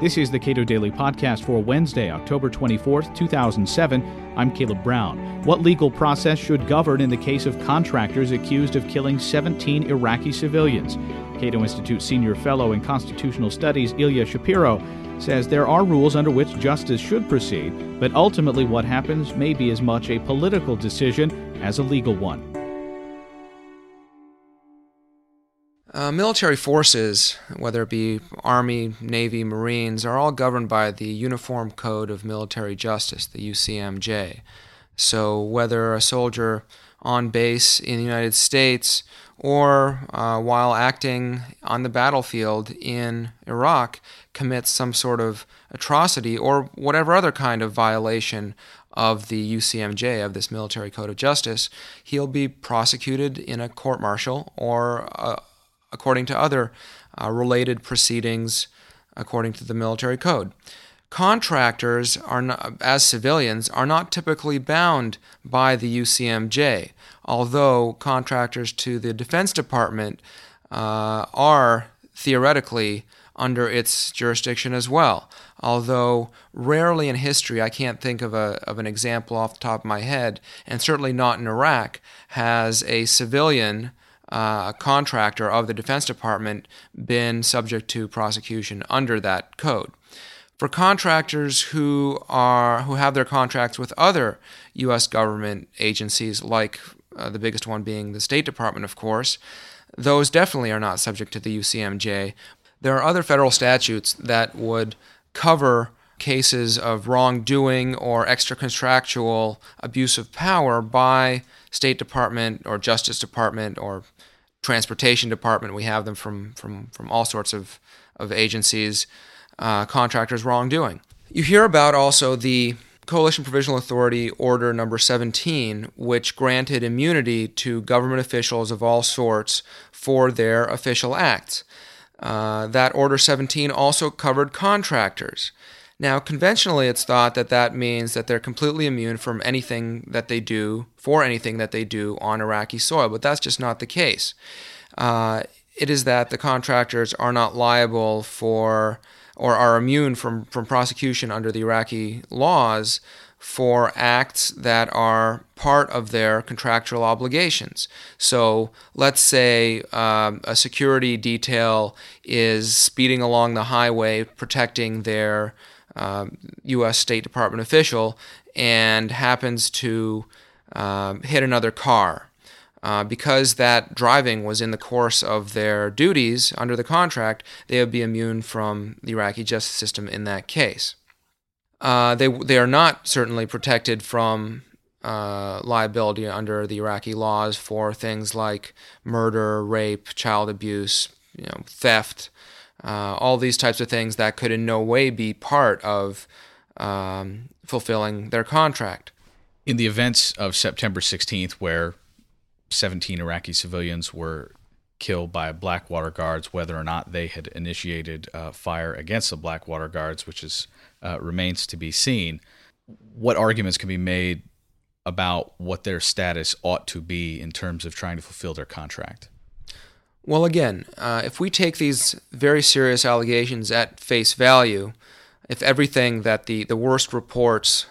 This is the Cato Daily Podcast for Wednesday, October 24th, 2007. I'm Caleb Brown. What legal process should govern in the case of contractors accused of killing 17 Iraqi civilians? Cato Institute Senior Fellow in Constitutional Studies Ilya Shapiro says there are rules under which justice should proceed, but ultimately what happens may be as much a political decision as a legal one. Uh, military forces, whether it be Army, Navy, Marines, are all governed by the Uniform Code of Military Justice, the UCMJ. So, whether a soldier on base in the United States or uh, while acting on the battlefield in Iraq commits some sort of atrocity or whatever other kind of violation of the UCMJ, of this Military Code of Justice, he'll be prosecuted in a court martial or uh, according to other uh, related proceedings according to the military code. Contractors are not, as civilians are not typically bound by the UCMJ, although contractors to the Defense Department uh, are theoretically under its jurisdiction as well. Although rarely in history, I can't think of, a, of an example off the top of my head, and certainly not in Iraq, has a civilian uh, contractor of the Defense Department been subject to prosecution under that code. For contractors who are who have their contracts with other U.S. government agencies, like uh, the biggest one being the State Department, of course, those definitely are not subject to the UCMJ. There are other federal statutes that would cover cases of wrongdoing or extra-contractual abuse of power by State Department or Justice Department or Transportation Department. We have them from from from all sorts of of agencies, uh, contractors wrongdoing. You hear about also the Coalition Provisional Authority Order Number 17, which granted immunity to government officials of all sorts for their official acts. Uh, that Order 17 also covered contractors. Now, conventionally, it's thought that that means that they're completely immune from anything that they do, for anything that they do on Iraqi soil, but that's just not the case. Uh, it is that the contractors are not liable for or are immune from, from prosecution under the Iraqi laws for acts that are part of their contractual obligations. So let's say um, a security detail is speeding along the highway protecting their U.S. Um, State Department official and happens to uh, hit another car. Uh, because that driving was in the course of their duties under the contract, they would be immune from the Iraqi justice system in that case. Uh, they, they are not certainly protected from uh, liability under the Iraqi laws for things like murder, rape, child abuse, you know, theft, uh, all these types of things that could in no way be part of um, fulfilling their contract. In the events of September 16th, where 17 Iraqi civilians were killed by Blackwater guards, whether or not they had initiated uh, fire against the Blackwater guards, which is uh, remains to be seen. What arguments can be made about what their status ought to be in terms of trying to fulfill their contract? Well, again, uh, if we take these very serious allegations at face value, if everything that the, the worst reports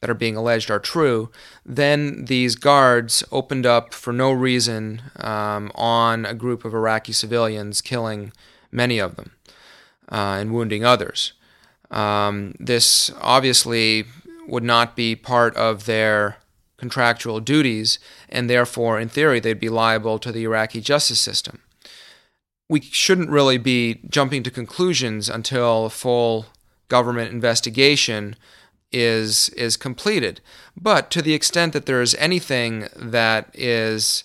that are being alleged are true, then these guards opened up for no reason um, on a group of Iraqi civilians, killing many of them uh, and wounding others. Um, this obviously would not be part of their contractual duties, and therefore, in theory, they'd be liable to the Iraqi justice system we shouldn't really be jumping to conclusions until a full government investigation is is completed. But to the extent that there is anything that is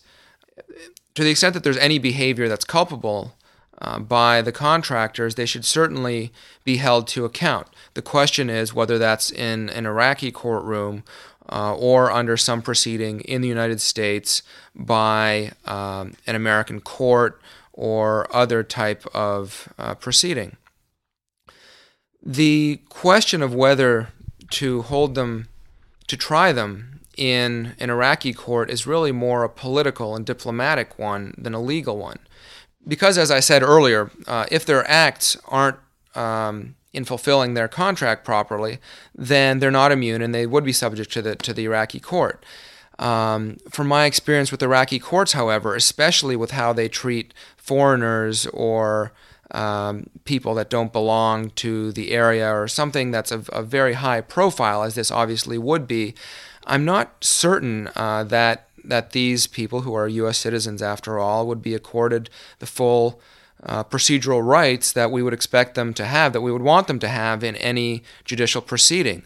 to the extent that there's any behavior that's culpable uh, by the contractors, they should certainly be held to account. The question is whether that's in an Iraqi courtroom uh, or under some proceeding in the United States by um, an American court or other type of uh, proceeding. The question of whether to hold them, to try them in an Iraqi court is really more a political and diplomatic one than a legal one. Because, as I said earlier, uh, if their acts aren't um, in fulfilling their contract properly, then they're not immune and they would be subject to the to the Iraqi court. Um, from my experience with Iraqi courts, however, especially with how they treat foreigners or um, people that don't belong to the area or something that's of a very high profile, as this obviously would be, I'm not certain uh, that that these people who are U.S. citizens, after all, would be accorded the full uh, procedural rights that we would expect them to have, that we would want them to have in any judicial proceeding.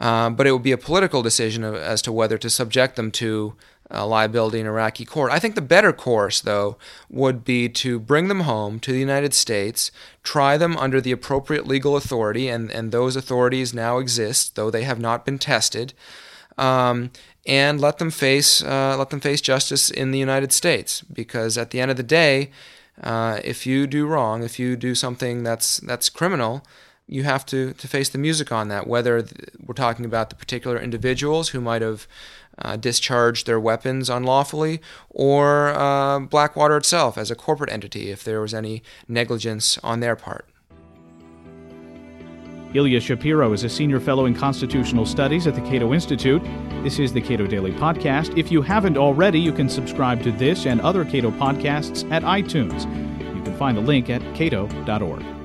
Uh, but it would be a political decision as to whether to subject them to uh, liability in Iraqi court. I think the better course, though, would be to bring them home to the United States, try them under the appropriate legal authority, and, and those authorities now exist, though they have not been tested, um, and let them face uh, let them face justice in the United States. Because at the end of the day, uh, if you do wrong, if you do something that's that's criminal, you have to, to face the music on that. Whether we're talking about the particular individuals who might have uh, discharged their weapons unlawfully, or uh, Blackwater itself as a corporate entity, if there was any negligence on their part. Ilya Shapiro is a senior fellow in constitutional studies at the Cato Institute. This is the Cato Daily Podcast. If you haven't already, you can subscribe to this and other Cato podcasts at iTunes. You can find the link at cato.org.